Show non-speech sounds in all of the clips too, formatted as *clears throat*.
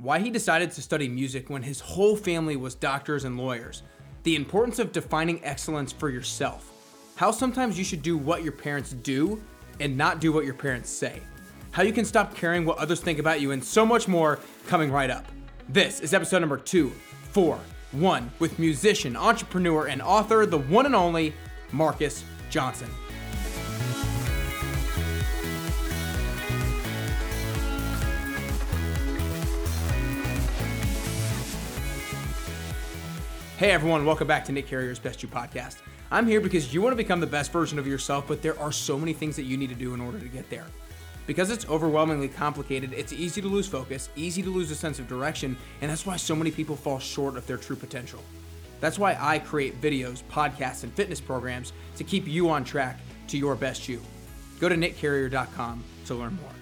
why he decided to study music when his whole family was doctors and lawyers, the importance of defining excellence for yourself, how sometimes you should do what your parents do and not do what your parents say, how you can stop caring what others think about you, and so much more coming right up. This is episode number two, four, one, with musician, entrepreneur, and author, the one and only Marcus Johnson. Hey everyone, welcome back to Nick Carrier's Best You podcast. I'm here because you want to become the best version of yourself, but there are so many things that you need to do in order to get there. Because it's overwhelmingly complicated, it's easy to lose focus, easy to lose a sense of direction, and that's why so many people fall short of their true potential. That's why I create videos, podcasts, and fitness programs to keep you on track to your best you. Go to nickcarrier.com to learn more.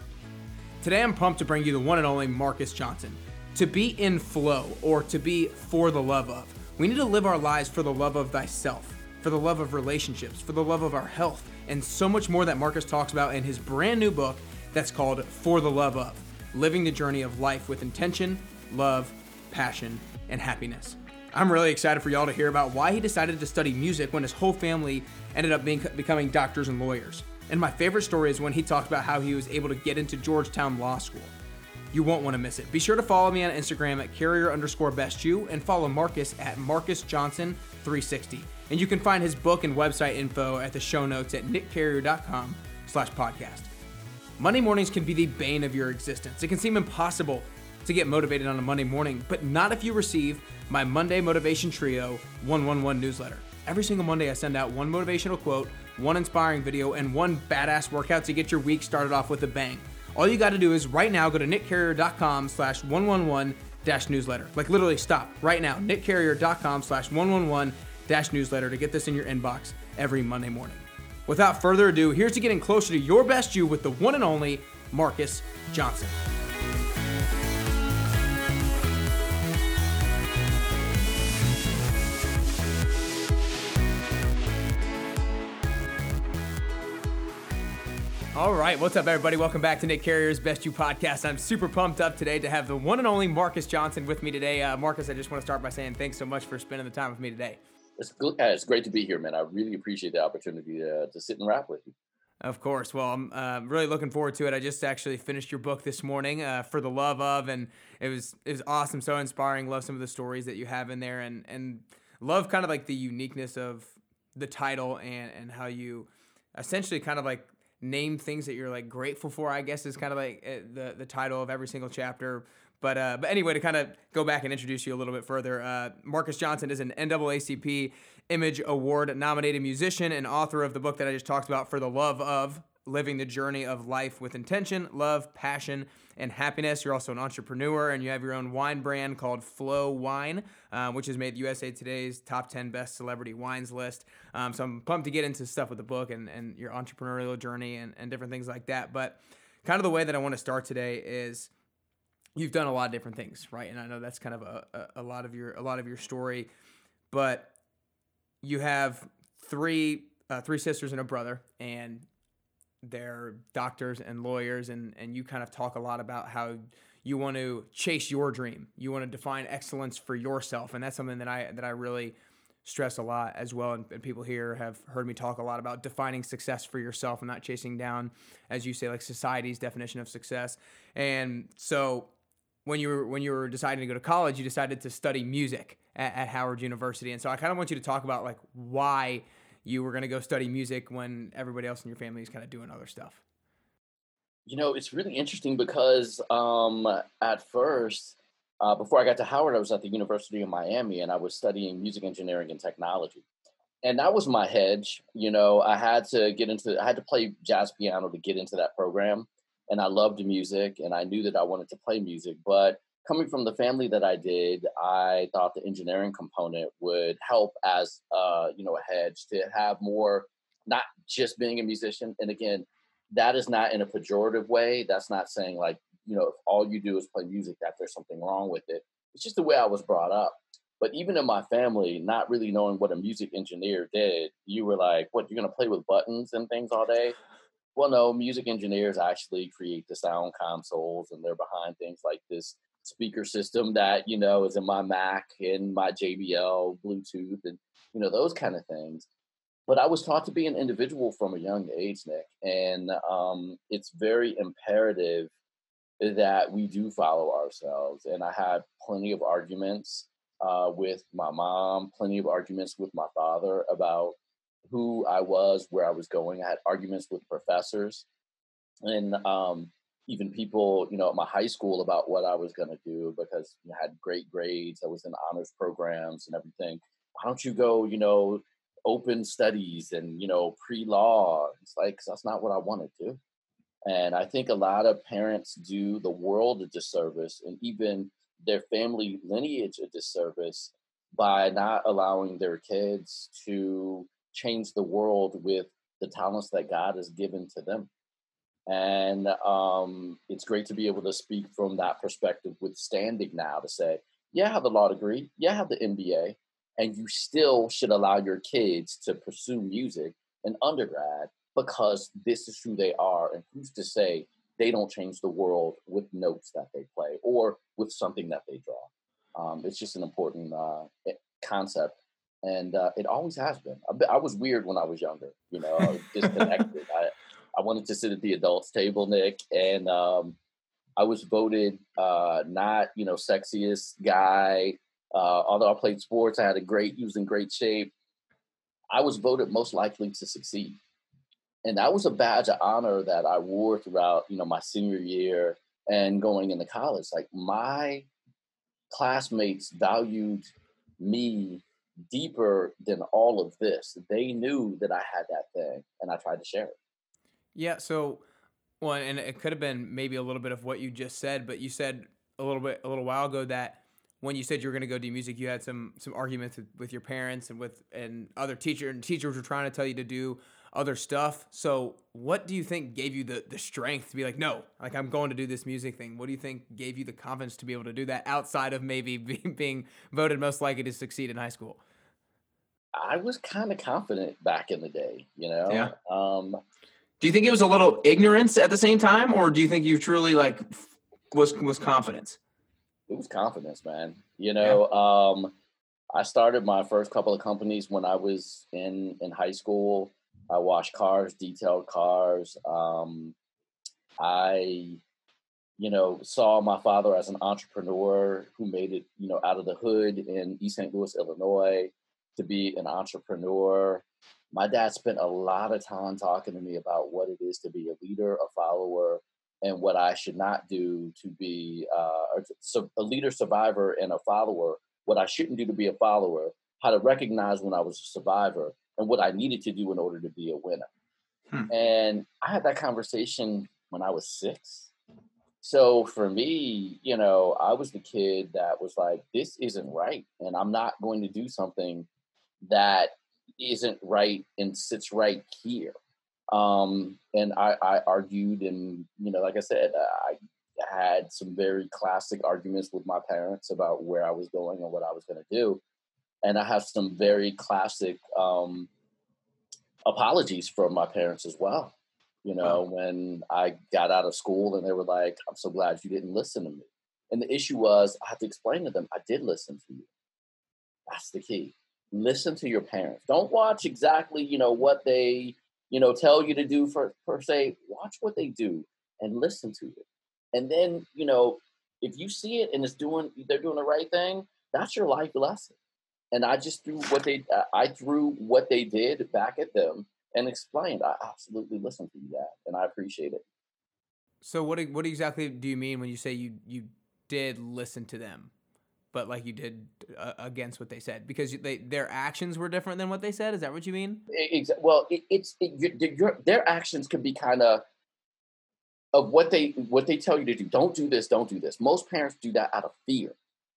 Today I'm pumped to bring you the one and only Marcus Johnson. To be in flow, or to be for the love of. We need to live our lives for the love of thyself, for the love of relationships, for the love of our health, and so much more that Marcus talks about in his brand new book that's called For the Love of Living the Journey of Life with Intention, Love, Passion, and Happiness. I'm really excited for y'all to hear about why he decided to study music when his whole family ended up being, becoming doctors and lawyers. And my favorite story is when he talked about how he was able to get into Georgetown Law School. You won't want to miss it. Be sure to follow me on Instagram at carrier underscore best you and follow Marcus at Marcus Johnson 360. And you can find his book and website info at the show notes at nickcarrier.com slash podcast. Monday mornings can be the bane of your existence. It can seem impossible to get motivated on a Monday morning, but not if you receive my Monday Motivation Trio 111 newsletter. Every single Monday, I send out one motivational quote, one inspiring video, and one badass workout to get your week started off with a bang. All you got to do is right now go to nickcarrier.com slash 111 dash newsletter. Like literally stop right now, nickcarrier.com slash 111 dash newsletter to get this in your inbox every Monday morning. Without further ado, here's to getting closer to your best you with the one and only Marcus Johnson. All right, what's up, everybody? Welcome back to Nick Carrier's Best You podcast. I'm super pumped up today to have the one and only Marcus Johnson with me today. Uh, Marcus, I just want to start by saying thanks so much for spending the time with me today. It's, it's great to be here, man. I really appreciate the opportunity to, to sit and rap with you. Of course. Well, I'm uh, really looking forward to it. I just actually finished your book this morning, uh, "For the Love of," and it was it was awesome, so inspiring. Love some of the stories that you have in there, and and love kind of like the uniqueness of the title and and how you essentially kind of like name things that you're like grateful for. I guess is kind of like uh, the the title of every single chapter. But uh, but anyway, to kind of go back and introduce you a little bit further, uh, Marcus Johnson is an NAACP Image Award nominated musician and author of the book that I just talked about, For the Love of Living the Journey of Life with Intention, Love, Passion, and Happiness. You're also an entrepreneur and you have your own wine brand called Flow Wine, uh, which has made USA Today's top 10 best celebrity wines list. Um, so I'm pumped to get into stuff with the book and, and your entrepreneurial journey and, and different things like that. But kind of the way that I want to start today is you've done a lot of different things, right? And I know that's kind of a, a, a lot of your a lot of your story, but you have three uh, three sisters and a brother, and they're doctors and lawyers, and and you kind of talk a lot about how you want to chase your dream, you want to define excellence for yourself, and that's something that I that I really stress a lot as well. And, and, people here have heard me talk a lot about defining success for yourself and not chasing down, as you say, like society's definition of success. And so when you were when you were deciding to go to college, you decided to study music at, at Howard University, and so I kind of want you to talk about like why you were going to go study music when everybody else in your family is kind of doing other stuff. You know, it's really interesting because um, at first, uh, before I got to Howard, I was at the University of Miami, and I was studying music engineering and technology, and that was my hedge. You know, I had to get into, I had to play jazz piano to get into that program and I loved music and I knew that I wanted to play music. But coming from the family that I did, I thought the engineering component would help as uh, you know a hedge to have more, not just being a musician. And again, that is not in a pejorative way. That's not saying like you know if all you do is play music that there's something wrong with it. It's just the way I was brought up. But even in my family, not really knowing what a music engineer did, you were like, "What? You're gonna play with buttons and things all day?" Well, no, music engineers actually create the sound consoles and they're behind things like this speaker system that you know is in my Mac and my JBL Bluetooth and you know those kind of things. But I was taught to be an individual from a young age, Nick, and um, it's very imperative that we do follow ourselves. And I had plenty of arguments uh, with my mom, plenty of arguments with my father about who I was, where I was going. I had arguments with professors and um, even people, you know, at my high school about what I was going to do because I had great grades. I was in honors programs and everything. Why don't you go, you know, open studies and, you know, pre law? It's like, that's not what I want to. And I think a lot of parents do the world a disservice and even their family lineage a disservice by not allowing their kids to change the world with the talents that God has given to them. And um, it's great to be able to speak from that perspective with standing now to say, yeah, I have the law degree, yeah, I have the MBA, and you still should allow your kids to pursue music in undergrad because this is who they are. And who's to say they don't change the world with notes that they play or with something that they draw? Um, it's just an important uh, concept and uh, it always has been. I, I, was weird when I was younger, you know, *laughs* disconnected. I, I wanted to sit at the adults table, Nick, and um, I was voted uh, not, you know, sexiest guy. Uh, although I played sports, I had a great, was in great shape. I was voted most likely to succeed, and that was a badge of honor that I wore throughout, you know, my senior year and going into college. Like my classmates valued me deeper than all of this. They knew that I had that thing, and I tried to share it. Yeah. So, well, and it could have been maybe a little bit of what you just said, but you said a little bit a little while ago that when you said you were going to go do music, you had some some arguments with, with your parents and with and other teacher and teachers were trying to tell you to do other stuff. So, what do you think gave you the the strength to be like, no, like I'm going to do this music thing? What do you think gave you the confidence to be able to do that outside of maybe *laughs* being, being voted most likely to succeed in high school? I was kind of confident back in the day, you know. Yeah. Um, do you think it was a little ignorance at the same time, or do you think you truly like was was confidence? It was confidence, man. You know, yeah. um, I started my first couple of companies when I was in in high school. I washed cars, detailed cars. Um, I, you know, saw my father as an entrepreneur who made it, you know, out of the hood in East St. Louis, Illinois, to be an entrepreneur my dad spent a lot of time talking to me about what it is to be a leader, a follower, and what I should not do to be uh, a leader, survivor, and a follower. What I shouldn't do to be a follower, how to recognize when I was a survivor, and what I needed to do in order to be a winner. Hmm. And I had that conversation when I was six. So for me, you know, I was the kid that was like, this isn't right. And I'm not going to do something that isn't right and sits right here. Um, and I, I argued, and you know, like I said, I had some very classic arguments with my parents about where I was going and what I was going to do, and I have some very classic um, apologies from my parents as well. You know, when I got out of school and they were like, "I'm so glad you didn't listen to me," and the issue was I had to explain to them I did listen to you. That's the key listen to your parents. Don't watch exactly, you know, what they, you know, tell you to do for per se. Watch what they do and listen to it. And then, you know, if you see it and it's doing they're doing the right thing, that's your life lesson. And I just threw what they uh, I threw what they did back at them and explained. I absolutely listened to that and I appreciate it. So what what exactly do you mean when you say you you did listen to them? But like you did uh, against what they said because they their actions were different than what they said. Is that what you mean? Exactly. Well, it, it's it, your, their actions can be kind of of what they what they tell you to do. Don't do this. Don't do this. Most parents do that out of fear,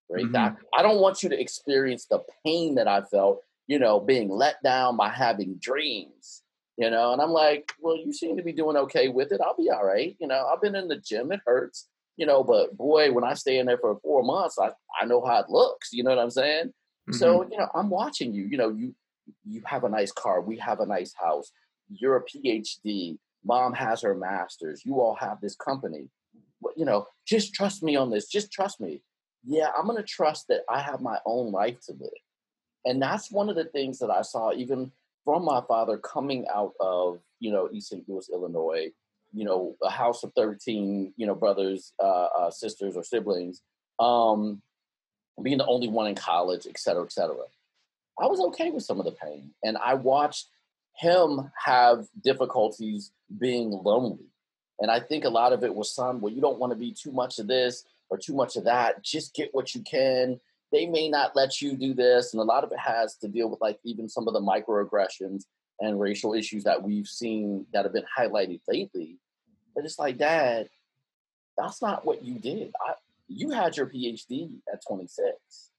right? Mm-hmm. That, I don't want you to experience the pain that I felt, you know, being let down by having dreams. You know, and I'm like, well, you seem to be doing okay with it. I'll be all right. You know, I've been in the gym. It hurts you know, but boy, when I stay in there for four months, I, I know how it looks. You know what I'm saying? Mm-hmm. So, you know, I'm watching you. You know, you you have a nice car, we have a nice house, you're a PhD, mom has her master's, you all have this company. you know, just trust me on this. Just trust me. Yeah, I'm going to trust that I have my own life to live. And that's one of the things that I saw even from my father coming out of, you know, East St. Louis, Illinois, you know, a house of 13, you know, brothers, uh, uh, sisters, or siblings, um, being the only one in college, et cetera, et cetera. I was okay with some of the pain. And I watched him have difficulties being lonely. And I think a lot of it was some well, you don't want to be too much of this or too much of that. Just get what you can. They may not let you do this. And a lot of it has to deal with like even some of the microaggressions and racial issues that we've seen that have been highlighted lately. But it's like, Dad, that's not what you did. I, you had your PhD at 26.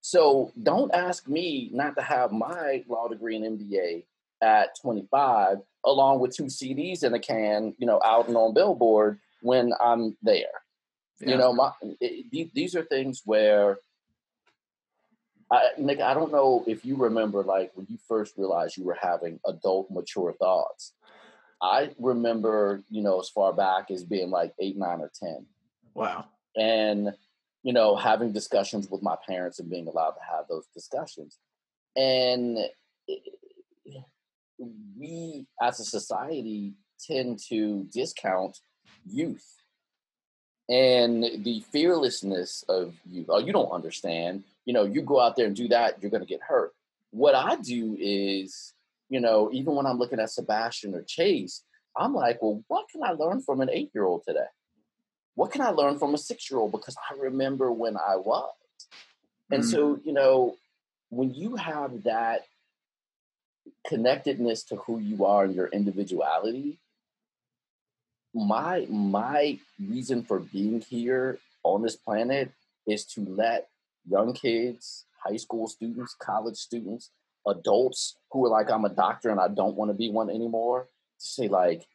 So don't ask me not to have my law degree and MBA at 25, along with two CDs in a can, you know, out and on Billboard when I'm there. Yeah. You know, my, it, these are things where I, Nick, I don't know if you remember, like when you first realized you were having adult, mature thoughts. I remember, you know, as far back as being like eight, nine, or ten. Wow. And you know, having discussions with my parents and being allowed to have those discussions, and eh, we as a society tend to discount youth and the fearlessness of youth. Oh, you don't understand you know, you go out there and do that, you're going to get hurt. What I do is, you know, even when I'm looking at Sebastian or Chase, I'm like, well, what can I learn from an eight year old today? What can I learn from a six year old? Because I remember when I was. And mm-hmm. so, you know, when you have that connectedness to who you are and your individuality, my my reason for being here on this planet is to let young kids, high school students, college students, adults who are like, I'm a doctor and I don't want to be one anymore, to say, like,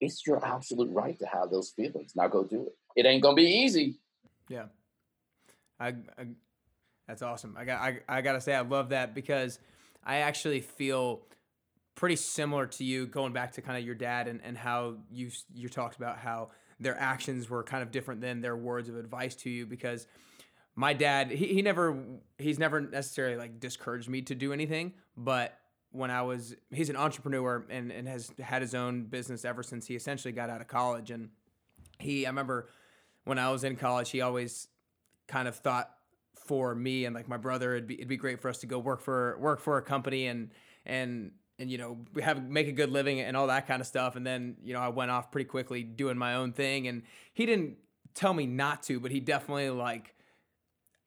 it's your absolute right to have those feelings. Now go do it. It ain't gonna be easy. Yeah. I, I that's awesome. I got I, I gotta say I love that because I actually feel pretty similar to you going back to kind of your dad and, and how you you talked about how their actions were kind of different than their words of advice to you because my dad he, he never he's never necessarily like discouraged me to do anything but when i was he's an entrepreneur and, and has had his own business ever since he essentially got out of college. And he i remember when i was in college he always kind of thought for me and like my brother it'd be, it'd be great for us to go work for work for a company and and and you know have make a good living and all that kind of stuff. And then you know i went off pretty quickly doing my own thing. And he didn't tell me not to but he definitely like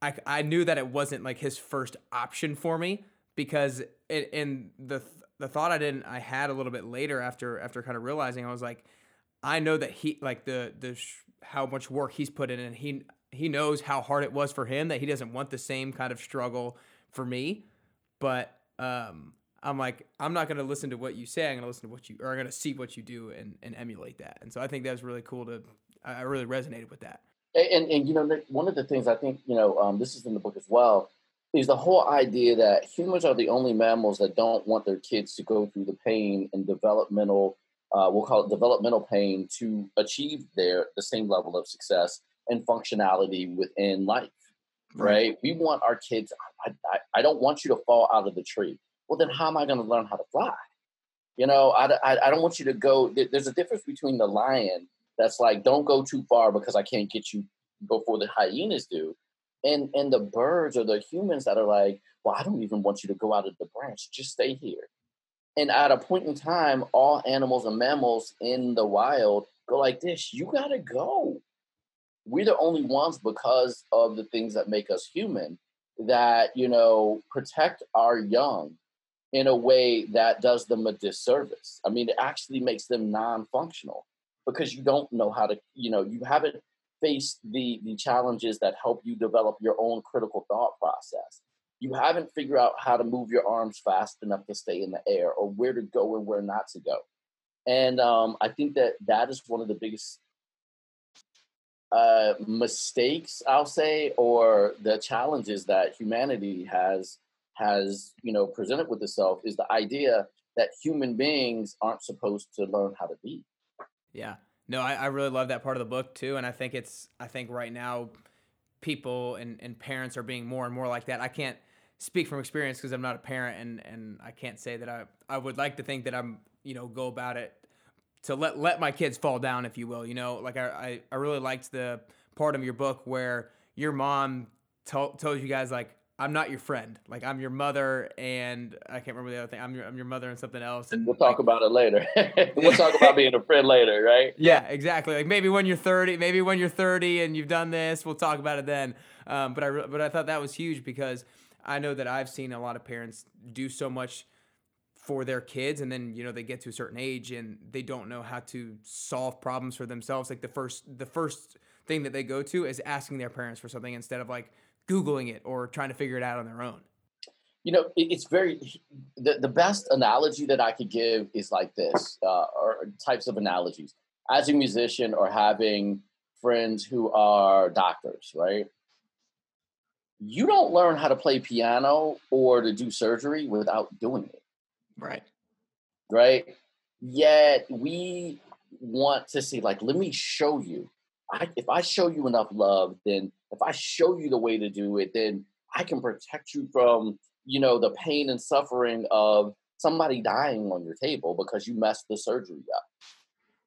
I, I knew that it wasn't like his first option for me because it and the the thought I didn't I had a little bit later after after kind of realizing I was like I know that he like the the sh- how much work he's put in and he he knows how hard it was for him that he doesn't want the same kind of struggle for me. But um I'm like I'm not going to listen to what you say. I'm going to listen to what you or I'm going to see what you do and and emulate that. And so I think that was really cool to I really resonated with that and, and you know, Nick, one of the things I think you know, um, this is in the book as well, is the whole idea that humans are the only mammals that don't want their kids to go through the pain and developmental, uh, we'll call it developmental pain, to achieve their the same level of success and functionality within life. Right? We want our kids. I, I, I don't want you to fall out of the tree. Well, then how am I going to learn how to fly? You know, I, I, I don't want you to go. There's a difference between the lion that's like don't go too far because I can't get you before the hyenas do. And and the birds or the humans that are like, well, I don't even want you to go out of the branch, just stay here. And at a point in time, all animals and mammals in the wild go like this, you gotta go. We're the only ones because of the things that make us human that, you know, protect our young in a way that does them a disservice. I mean, it actually makes them non-functional because you don't know how to, you know, you haven't faced the the challenges that help you develop your own critical thought process. You haven't figured out how to move your arms fast enough to stay in the air or where to go and where not to go. And um, I think that that is one of the biggest uh, mistakes, I'll say, or the challenges that humanity has has you know presented with itself is the idea that human beings aren't supposed to learn how to be. Yeah. No, I, I really love that part of the book too, and I think it's I think right now people and, and parents are being more and more like that. I can't speak from experience because I'm not a parent and, and I can't say that I, I would like to think that I'm, you know, go about it to let, let my kids fall down, if you will, you know, like I, I, I really liked the part of your book where your mom told, told you guys like, I'm not your friend. Like I'm your mother, and I can't remember the other thing. I'm your I'm your mother and something else. And we'll talk like, about it later. *laughs* we'll talk about *laughs* being a friend later, right? Yeah, exactly. Like maybe when you're 30, maybe when you're 30 and you've done this, we'll talk about it then. Um, but I but I thought that was huge because I know that I've seen a lot of parents do so much for their kids and then you know they get to a certain age and they don't know how to solve problems for themselves like the first the first thing that they go to is asking their parents for something instead of like googling it or trying to figure it out on their own you know it's very the, the best analogy that i could give is like this uh, or types of analogies as a musician or having friends who are doctors right you don't learn how to play piano or to do surgery without doing it. Right. Right. Yet we want to see, like, let me show you. I, if I show you enough love, then if I show you the way to do it, then I can protect you from, you know, the pain and suffering of somebody dying on your table because you messed the surgery up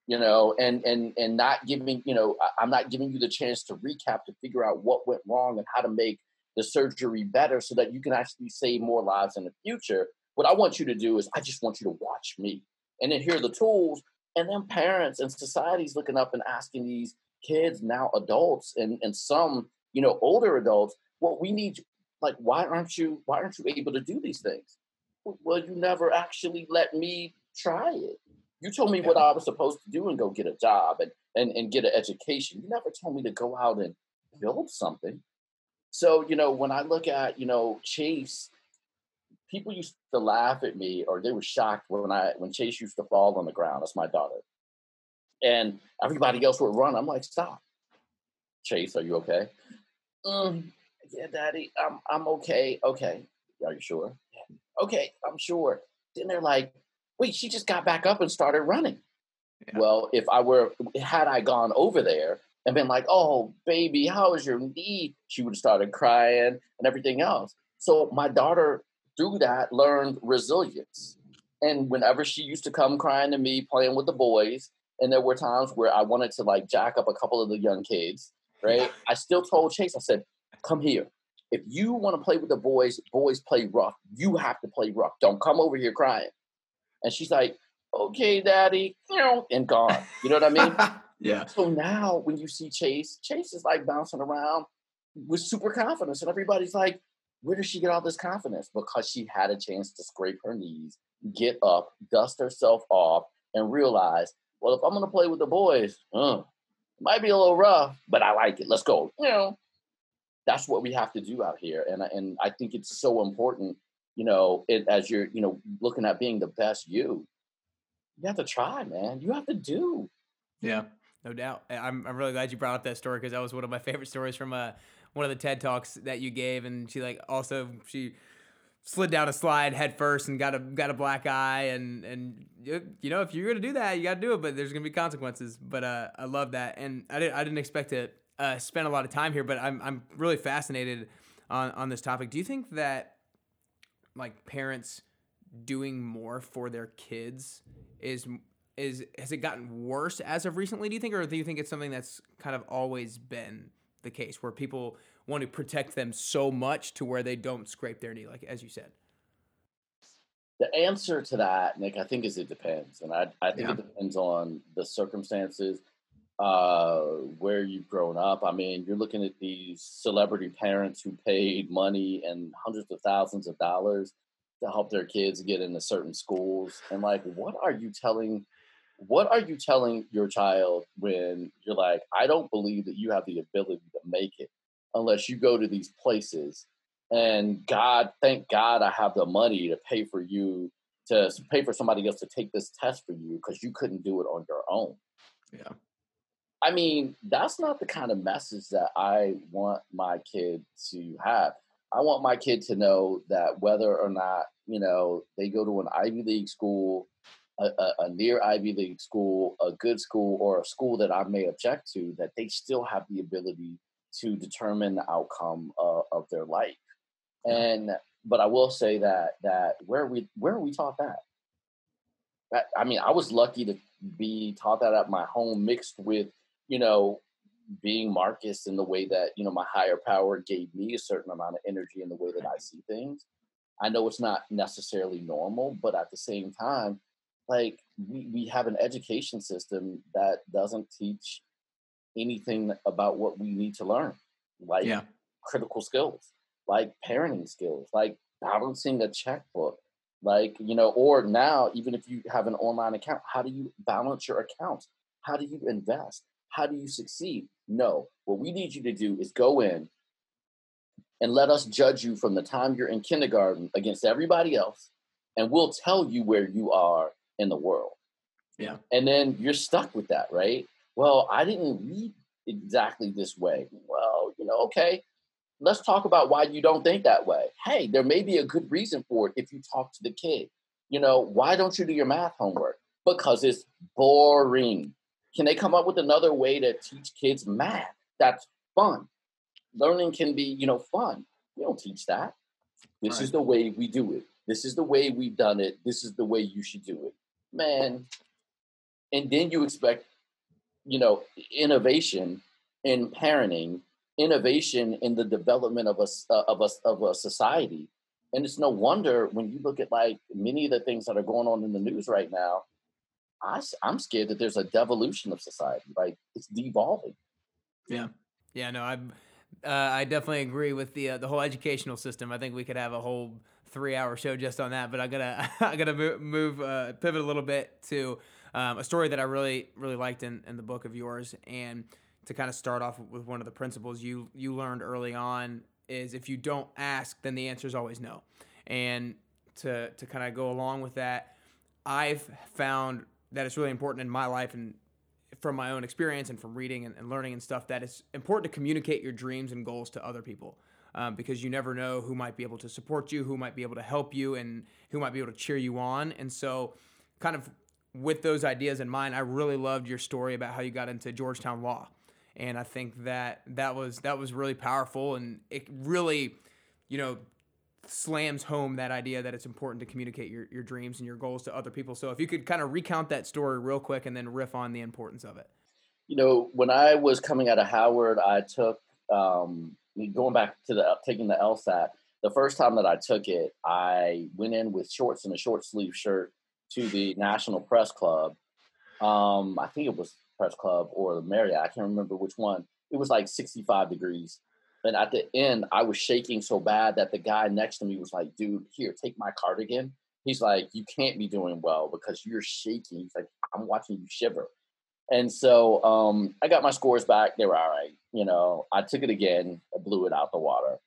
you know and and and not giving you know i'm not giving you the chance to recap to figure out what went wrong and how to make the surgery better so that you can actually save more lives in the future. What I want you to do is I just want you to watch me. And then here are the tools. And then parents and societies looking up and asking these kids, now adults and, and some, you know, older adults, well, we need like why aren't you why aren't you able to do these things? Well, you never actually let me try it. You told me what I was supposed to do and go get a job and, and, and get an education. You never told me to go out and build something. So, you know, when I look at, you know, Chase, people used to laugh at me or they were shocked when I when Chase used to fall on the ground. That's my daughter. And everybody else would run. I'm like, stop. Chase, are you okay? Mm, yeah, daddy, I'm I'm okay. Okay. Are you sure? Yeah. Okay, I'm sure. Then they're like, wait, she just got back up and started running. Yeah. Well, if I were had I gone over there and been like, "Oh, baby, how is your knee?" She would have started crying and everything else. So my daughter, through that, learned resilience. And whenever she used to come crying to me, playing with the boys, and there were times where I wanted to like jack up a couple of the young kids, right? I still told Chase, I said, "Come here. If you want to play with the boys, boys play rough. You have to play rough. Don't come over here crying." And she's like, "Okay, daddy," *laughs* and gone. You know what I mean? *laughs* Yeah. So now when you see Chase, Chase is like bouncing around with super confidence, and everybody's like, where does she get all this confidence? Because she had a chance to scrape her knees, get up, dust herself off, and realize, well, if I'm gonna play with the boys, uh, might be a little rough, but I like it. Let's go. You know, that's what we have to do out here, and and I think it's so important. You know, it, as you're you know looking at being the best you, you have to try, man. You have to do. Yeah. No doubt. I'm, I'm really glad you brought up that story because that was one of my *laughs* favorite stories from uh, one of the TED Talks that you gave. And she, like, also, she slid down a slide head first and got a got a black eye and and you know if you're gonna do that you got to do it but there's gonna be consequences. But uh, I love that. And I didn't I didn't expect to uh, spend a lot of time here but I'm I'm really fascinated on on this topic. Do you think that like parents doing more for their kids is is has it gotten worse as of recently do you think? Or do you think it's something that's kind of always been the case where people want to protect them so much to where they don't scrape their knee like as you said. The answer to that nick i think is it depends and i, I think yeah. it depends on the circumstances uh, where you've grown up. I mean you're looking at these celebrity parents who paid money and hundreds of thousands of dollars to help their kids get into certain schools and like what are you telling what are you telling your child when you're like, I don't believe that you have the ability to make it unless you go to these places and God, thank God I have the money to pay for you to pay for somebody else to take this test for you because you couldn't do it on your own. Yeah. I mean, that's not the kind of message that I want my kid to have. I want my kid to know that whether or not, you know, they go to an Ivy League school a, a, a, near Ivy League school, a good school, or a school that I may object to, that they still have the ability to determine the outcome uh, of their life. And but I will say that that where we where are we taught that? I, I mean, I was lucky to be taught that at my home, mixed with you know being Marcus in the way that you know my higher power gave me a certain amount of energy in the way that I see things. I know it's not necessarily normal, but at the same time, like we, we have an education system that doesn't teach anything about what we need to learn, like yeah. critical skills, like parenting skills, like balancing a checkbook, like you know, or now even if you have an online account, how do you balance your accounts? How do you invest? How do you succeed? No, what we need you to do is go in and let us judge you from the time you're in kindergarten against everybody else, and we'll tell you where you are in the world. Yeah. And then you're stuck with that, right? Well, I didn't read exactly this way. Well, you know, okay, let's talk about why you don't think that way. Hey, there may be a good reason for it if you talk to the kid. You know, why don't you do your math homework? Because it's boring. Can they come up with another way to teach kids math that's fun? Learning can be, you know, fun. We don't teach that. This right. is the way we do it. This is the way we've done it. This is the way you should do it. Man. And then you expect, you know, innovation in parenting, innovation in the development of a, uh, of a, of a society. And it's no wonder when you look at like many of the things that are going on in the news right now, I, I'm scared that there's a devolution of society. Like it's devolving. Yeah. Yeah, no, I uh, I definitely agree with the uh, the whole educational system. I think we could have a whole three hour show just on that. But I'm gonna *laughs* I'm gonna move, move uh, pivot a little bit to um, a story that I really really liked in, in the book of yours, and to kind of start off with one of the principles you you learned early on is if you don't ask, then the answer is always no. And to to kind of go along with that, I've found that it's really important in my life and from my own experience and from reading and, and learning and stuff that it's important to communicate your dreams and goals to other people um, because you never know who might be able to support you, who might be able to help you, and who might be able to cheer you on. And so, kind of with those ideas in mind, I really loved your story about how you got into Georgetown Law, and I think that that was that was really powerful, and it really, you know, slams home that idea that it's important to communicate your, your dreams and your goals to other people. So if you could kind of recount that story real quick and then riff on the importance of it. You know, when I was coming out of Howard, I took um, going back to the taking the LSAT, the first time that I took it, I went in with shorts and a short sleeve shirt to the National Press Club. Um, I think it was Press Club or the Marriott. I can't remember which one. It was like 65 degrees. And at the end, I was shaking so bad that the guy next to me was like, dude, here, take my cardigan. He's like, you can't be doing well because you're shaking. He's like, I'm watching you shiver. And so um, I got my scores back. They were all right. You know, I took it again, I blew it out the water,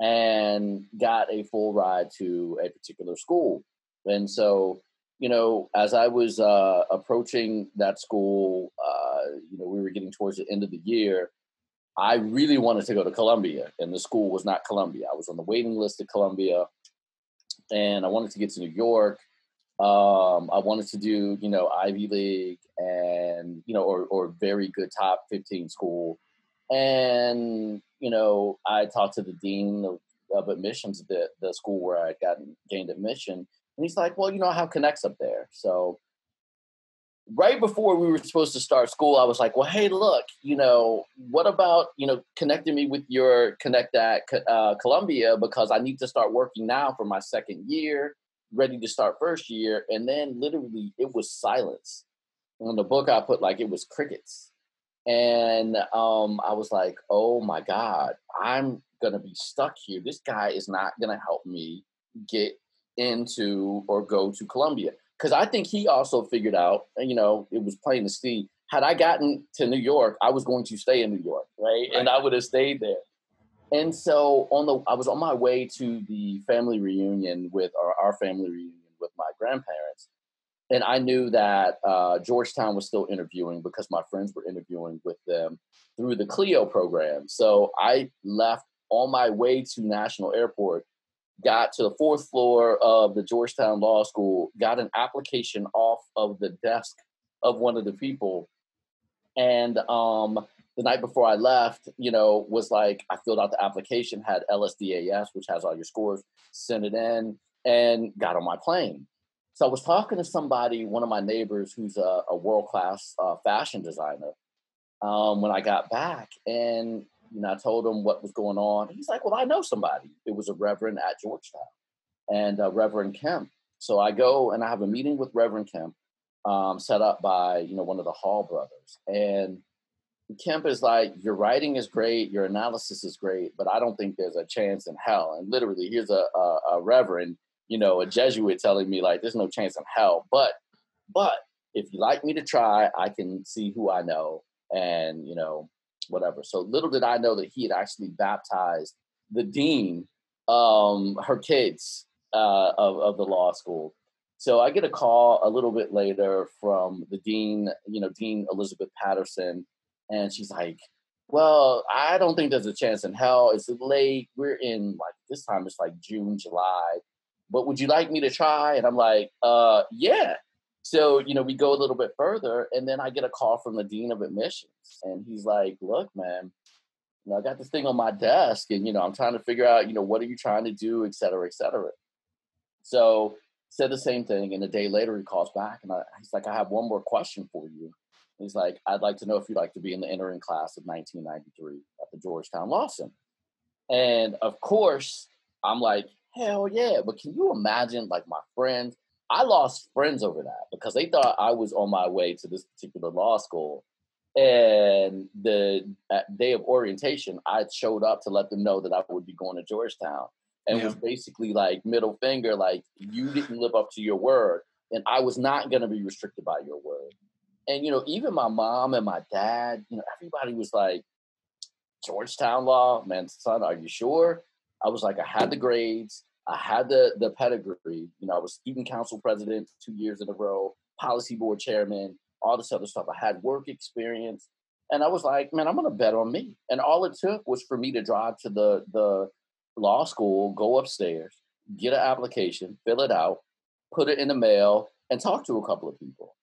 and got a full ride to a particular school. And so, you know, as I was uh, approaching that school, uh, you know, we were getting towards the end of the year. I really wanted to go to Columbia, and the school was not Columbia. I was on the waiting list at Columbia, and I wanted to get to New York. Um, I wanted to do, you know, Ivy League and, you know, or, or very good top 15 school. And, you know, I talked to the dean of, of admissions at the, the school where I got gained admission. And he's like, well, you know, I have connects up there. So right before we were supposed to start school, I was like, well, hey, look, you know, what about, you know, connecting me with your connect at uh, Columbia because I need to start working now for my second year ready to start first year, and then literally it was silence. On the book, I put like it was crickets, and um, I was like, "Oh my god, I'm gonna be stuck here. This guy is not gonna help me get into or go to Columbia." Because I think he also figured out, you know, it was plain to see. Had I gotten to New York, I was going to stay in New York, right? right. And I would have stayed there. And so on the I was on my way to the family reunion with our, our family reunion with my grandparents. And I knew that uh, Georgetown was still interviewing because my friends were interviewing with them through the CLEO program. So I left on my way to National Airport got to the fourth floor of the Georgetown Law School, got an application off of the desk of one of the people. And um, the night before I left, you know, was like, I filled out the application, had LSDAS, which has all your scores, sent it in, and got on my plane. So I was talking to somebody, one of my neighbors, who's a, a world class uh, fashion designer, um, when I got back, and you know, I told him what was going on. He's like, "Well, I know somebody. It was a reverend at Georgetown, and uh, Reverend Kemp." So I go and I have a meeting with Reverend Kemp, um, set up by you know one of the Hall brothers, and Kemp is like, "Your writing is great, your analysis is great, but I don't think there's a chance in hell." And literally, here's a, a, a reverend, you know, a Jesuit telling me like, "There's no chance in hell," but but if you like me to try, I can see who I know and you know whatever. So little did I know that he had actually baptized the dean, um, her kids uh, of of the law school. So I get a call a little bit later from the dean, you know, Dean Elizabeth Patterson, and she's like, "Well, I don't think there's a chance in hell. It's late. We're in like this time. It's like June, July." But would you like me to try? And I'm like, uh, yeah. So, you know, we go a little bit further, and then I get a call from the dean of admissions, and he's like, "Look, man, you know, I got this thing on my desk, and you know, I'm trying to figure out, you know, what are you trying to do, et cetera, et cetera." So, said the same thing, and a day later he calls back, and I, he's like, "I have one more question for you." He's like, "I'd like to know if you'd like to be in the entering class of 1993 at the Georgetown Law Center." And of course, I'm like, "Hell yeah!" But can you imagine, like, my friends? I lost friends over that because they thought I was on my way to this particular law school. And the day of orientation, I showed up to let them know that I would be going to Georgetown and yeah. was basically like middle finger, like you didn't live up to your word, and I was not going to be restricted by your word. And you know, even my mom and my dad, you know, everybody was like, Georgetown law, man, son, are you sure? I was like, I had the grades. I had the the pedigree. You know, I was student council president two years in a row, policy board chairman, all this other stuff. I had work experience, and I was like, man, I'm gonna bet on me. And all it took was for me to drive to the the law school, go upstairs, get an application, fill it out, put it in the mail, and talk to a couple of people.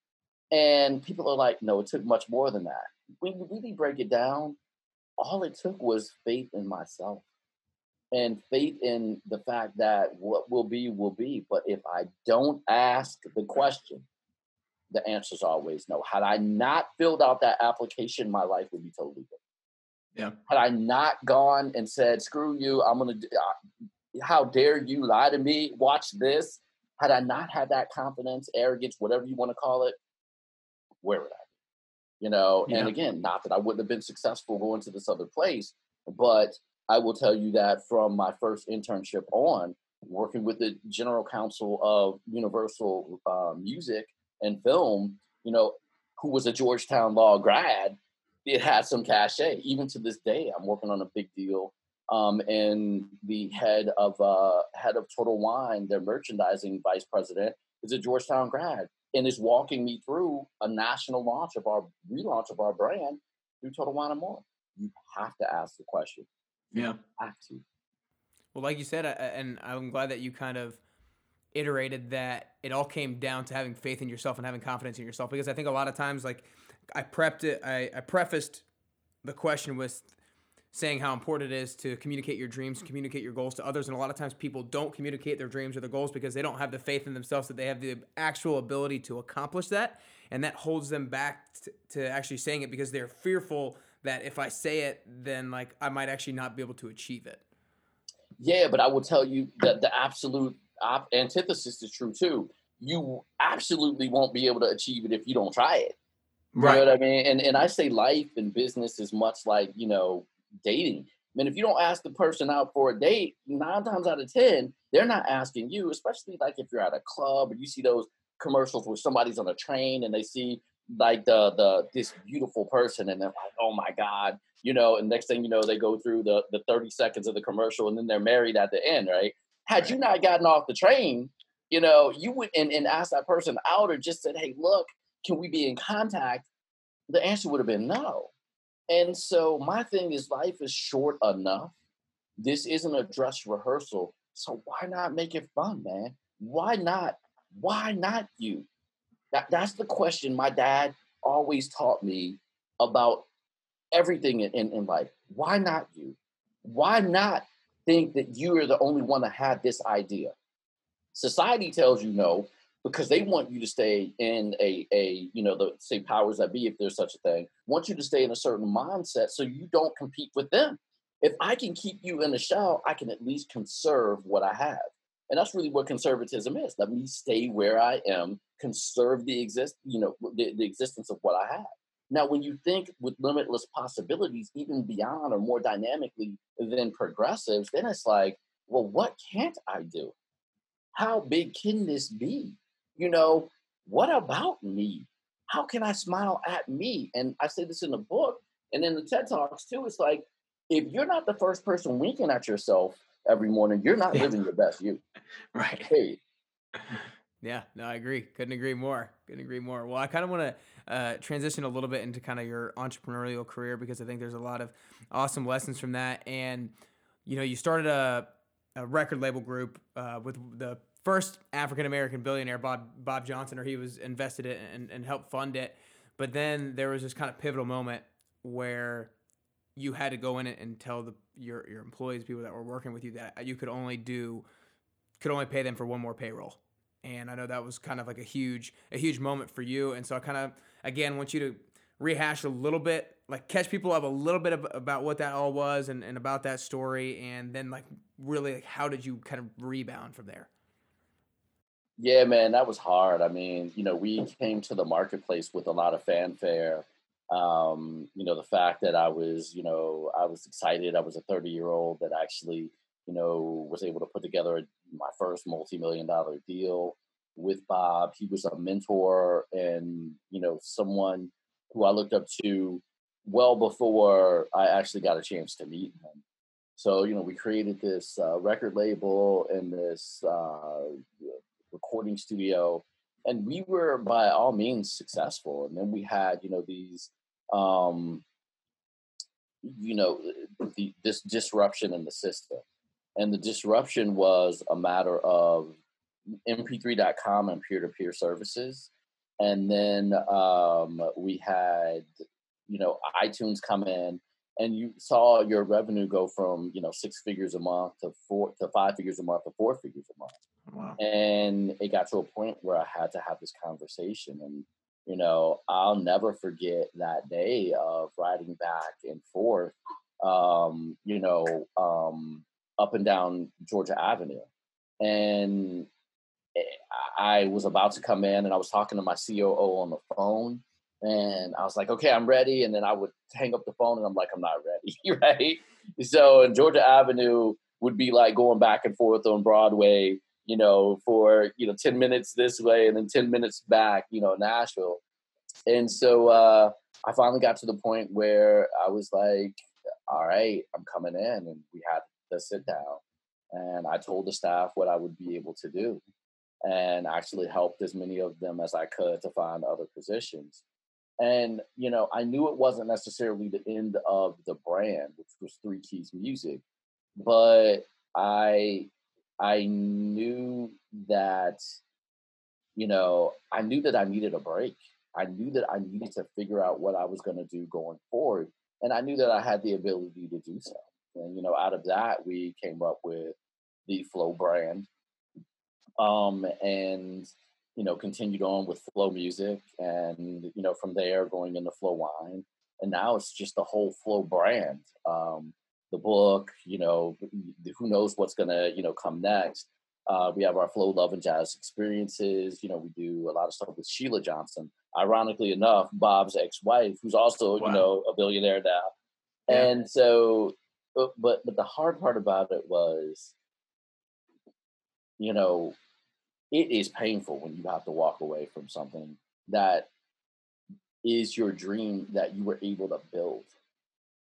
And people are like, no, it took much more than that. When you really break it down, all it took was faith in myself and faith in the fact that what will be will be. But if I don't ask the question, the answer is always no. Had I not filled out that application, my life would be totally different. Yeah. Had I not gone and said, "Screw you," I'm gonna. Uh, how dare you lie to me? Watch this. Had I not had that confidence, arrogance, whatever you want to call it, where would I be? You know. Yeah. And again, not that I wouldn't have been successful going to this other place, but I will tell you that from my first internship on, working with the general counsel of Universal uh, Music and Film, you know, who was a Georgetown Law grad, it had some cachet. Even to this day, I'm working on a big deal. Um, and the head of uh, head of Total Wine, their merchandising vice president, is a Georgetown grad and is walking me through a national launch of our relaunch of our brand through Total Wine and More. You have to ask the question yeah. Have to. Well, like you said, and I'm glad that you kind of iterated that it all came down to having faith in yourself and having confidence in yourself because I think a lot of times like I prepped it I, I prefaced the question with saying how important it is to communicate your dreams, communicate your goals to others. And a lot of times people don't communicate their dreams or their goals because they don't have the faith in themselves that they have the actual ability to accomplish that. And that holds them back to, to actually saying it because they're fearful that if I say it, then like I might actually not be able to achieve it. Yeah, but I will tell you that the absolute op- antithesis is true too. You absolutely won't be able to achieve it if you don't try it. Right. You know what I mean? And and I say life and business is much like, you know, dating. I mean, if you don't ask the person out for a date, nine times out of ten, they're not asking you, especially like if you're at a club or you see those commercials where somebody's on a train and they see like the the this beautiful person and they're like oh my god you know and next thing you know they go through the the 30 seconds of the commercial and then they're married at the end right had you not gotten off the train you know you would and, and asked that person out or just said hey look can we be in contact the answer would have been no and so my thing is life is short enough this isn't a dress rehearsal So why not make it fun, man? Why not? Why not you? That, that's the question my dad always taught me about everything in, in, life. Why not you? Why not think that you are the only one that had this idea? Society tells you no because they want you to stay in a, a you know, the say powers that be, if there's such a thing, want you to stay in a certain mindset so you don't compete with them. If I can keep you in a shell, I can at least conserve what I have. And that's really what conservatism is. Let me stay where I am, conserve the exist, you know, the, the existence of what I have. Now, when you think with limitless possibilities, even beyond or more dynamically than progressives, then it's like, well, what can't I do? How big can this be? You know, what about me? How can I smile at me? And I say this in the book and in the TED Talks too. It's like, if you're not the first person winking at yourself every morning, you're not living your best you. *laughs* Right. Hey. Yeah, no, I agree. Couldn't agree more. Couldn't agree more. Well, I kind of want to uh, transition a little bit into kind of your entrepreneurial career because I think there's a lot of awesome lessons from that. And you know, you started a, a record label group uh, with the first African American billionaire, Bob Bob Johnson, or he was invested in and, and helped fund it. But then there was this kind of pivotal moment where you had to go in and tell the your your employees, people that were working with you, that you could only do could only pay them for one more payroll. And I know that was kind of like a huge a huge moment for you. And so I kind of again want you to rehash a little bit, like catch people up a little bit about what that all was and, and about that story, and then like really like how did you kind of rebound from there? Yeah, man, that was hard. I mean, you know, we came to the marketplace with a lot of fanfare um, you know, the fact that I was, you know, I was excited. I was a 30 year old that actually, you know, was able to put together my first multi million dollar deal with Bob. He was a mentor and, you know, someone who I looked up to well before I actually got a chance to meet him. So, you know, we created this uh, record label and this uh, recording studio and we were by all means successful and then we had you know these um you know the, this disruption in the system and the disruption was a matter of mp3.com and peer-to-peer services and then um, we had you know itunes come in and you saw your revenue go from you know six figures a month to four to five figures a month to four figures a month Wow. And it got to a point where I had to have this conversation. And, you know, I'll never forget that day of riding back and forth, um, you know, um, up and down Georgia Avenue. And eh, I was about to come in and I was talking to my COO on the phone. And I was like, okay, I'm ready. And then I would hang up the phone and I'm like, I'm not ready. *laughs* right. So in Georgia Avenue would be like going back and forth on Broadway you know, for, you know, 10 minutes this way and then 10 minutes back, you know, Nashville. And so uh, I finally got to the point where I was like, all right, I'm coming in. And we had the sit down. And I told the staff what I would be able to do and actually helped as many of them as I could to find other positions. And, you know, I knew it wasn't necessarily the end of the brand, which was Three Keys Music, but I I knew that, you know, I knew that I needed a break. I knew that I needed to figure out what I was going to do going forward. And I knew that I had the ability to do so. And, you know, out of that, we came up with the Flow brand. Um, and, you know, continued on with Flow Music. And, you know, from there, going into Flow Wine. And now it's just the whole Flow brand. Um, the book, you know, who knows what's gonna, you know, come next. Uh, we have our flow, love, and jazz experiences. You know, we do a lot of stuff with Sheila Johnson. Ironically enough, Bob's ex-wife, who's also, wow. you know, a billionaire now. Yeah. And so, but, but but the hard part about it was, you know, it is painful when you have to walk away from something that is your dream that you were able to build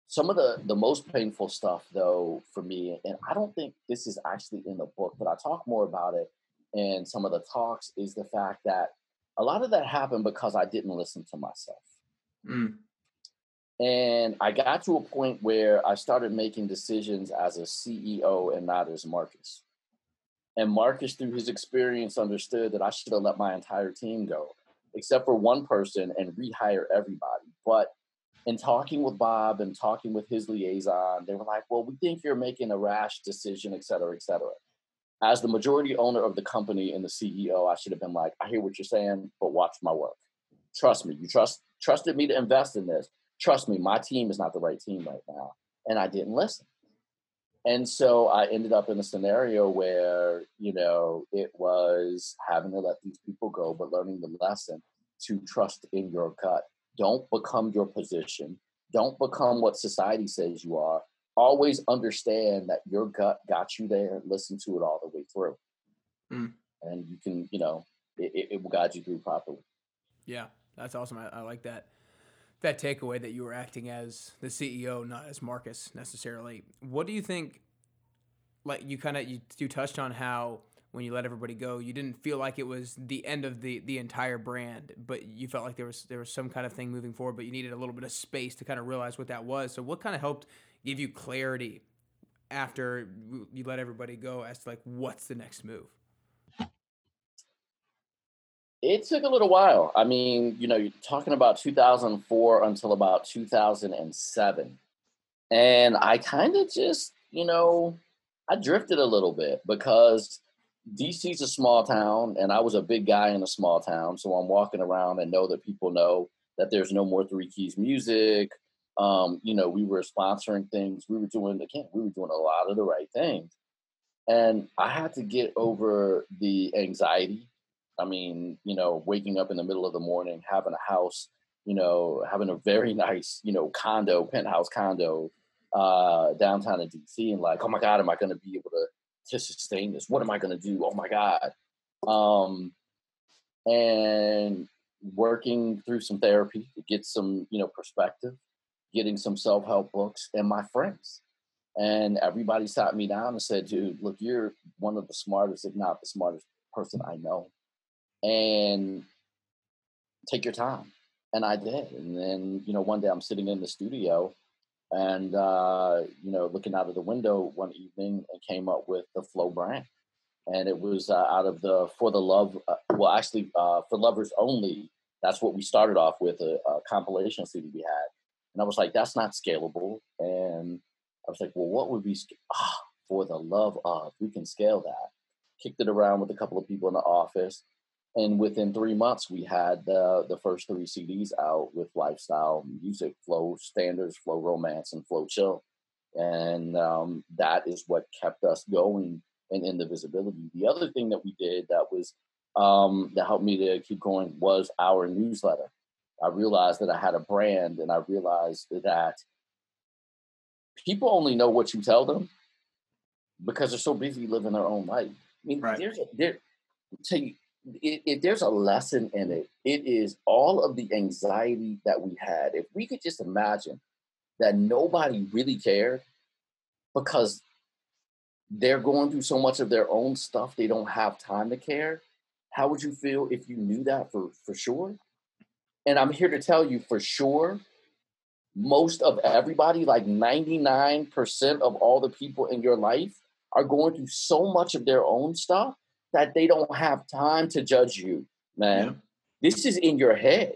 some of the the most painful stuff though for me and i don't think this is actually in the book but i talk more about it in some of the talks is the fact that a lot of that happened because i didn't listen to myself mm. and i got to a point where i started making decisions as a ceo and not as marcus And Marcus, through his experience, understood that I should have let my entire team go, except for one person, and rehire everybody. But in talking with Bob and talking with his liaison, they were like, well, we think you're making a rash decision, et cetera, et cetera. As the majority owner of the company and the CEO, I should have been like, I hear what you're saying, but watch my work. Trust me. You trust trusted me to invest in this. Trust me, my team is not the right team right now. And I didn't listen. And so I ended up in a scenario where, you know, it was having to let these people go, but learning the lesson to trust in your gut. Don't become your position. Don't become what society says you are. Always understand that your gut got you there. Listen to it all the way through. Mm. And you can, you know, it, it will guide you through properly. Yeah, that's awesome. I, I like that that takeaway that you were acting as the CEO, not as Marcus necessarily. What do you think? Like you kind of you, you touched on how when you let everybody go, you didn't feel like it was the end of the the entire brand, but you felt like there was there was some kind of thing moving forward, but you needed a little bit of space to kind of realize what that was. So what kind of helped give you clarity after you let everybody go as to like what's the next move? It took a little while. I mean, you know, you're talking about 2004 until about 2007. And I kind of just, you know, I drifted a little bit because DC's a small town and I was a big guy in a small town. So I'm walking around and know that people know that there's no more Three Keys music. Um, you know, we were sponsoring things. We were doing, again, we were doing a lot of the right things. And I had to get over the anxiety I mean, you know, waking up in the middle of the morning, having a house, you know, having a very *laughs* nice, you know, condo, penthouse condo uh, downtown in DC, and like, oh my God, am I going to be able to to sustain this? What am I going to do? Oh my God. Um, and working through some therapy to get some, you know, perspective, getting some self help books, and my friends. And everybody sat me down and said, dude, look, you're one of the smartest, if not the smartest person I know and take your time. And I did. And then, you know, one day I'm sitting in the studio and, uh, you know, looking out of the window one evening and came up with the Flow brand. And it was uh, out of the For the Love, uh, well, actually, uh, For Lovers Only. That's what we started off with a, a compilation CD we had. And I was like, that's not scalable. And I was like, well, what would be ah, for the love of? We can scale that. Kicked it around with a couple of people in the office and within three months we had the the first three CDs out with lifestyle music, flow standards, flow romance, and flow chill, and um, that is what kept us going and in the visibility. The other thing that we did that was um, that helped me to keep going was our newsletter. I realized that I had a brand, and I realized that people only know what you tell them because they're so busy living their own life. I mean, right. there's a, there. Tell you, if there's a lesson in it, it is all of the anxiety that we had. If we could just imagine that nobody really cared because they're going through so much of their own stuff, they don't have time to care. How would you feel if you knew that for, for sure? And I'm here to tell you for sure, most of everybody, like 99% of all the people in your life, are going through so much of their own stuff that they don't have time to judge you, man. Yeah. This is in your head.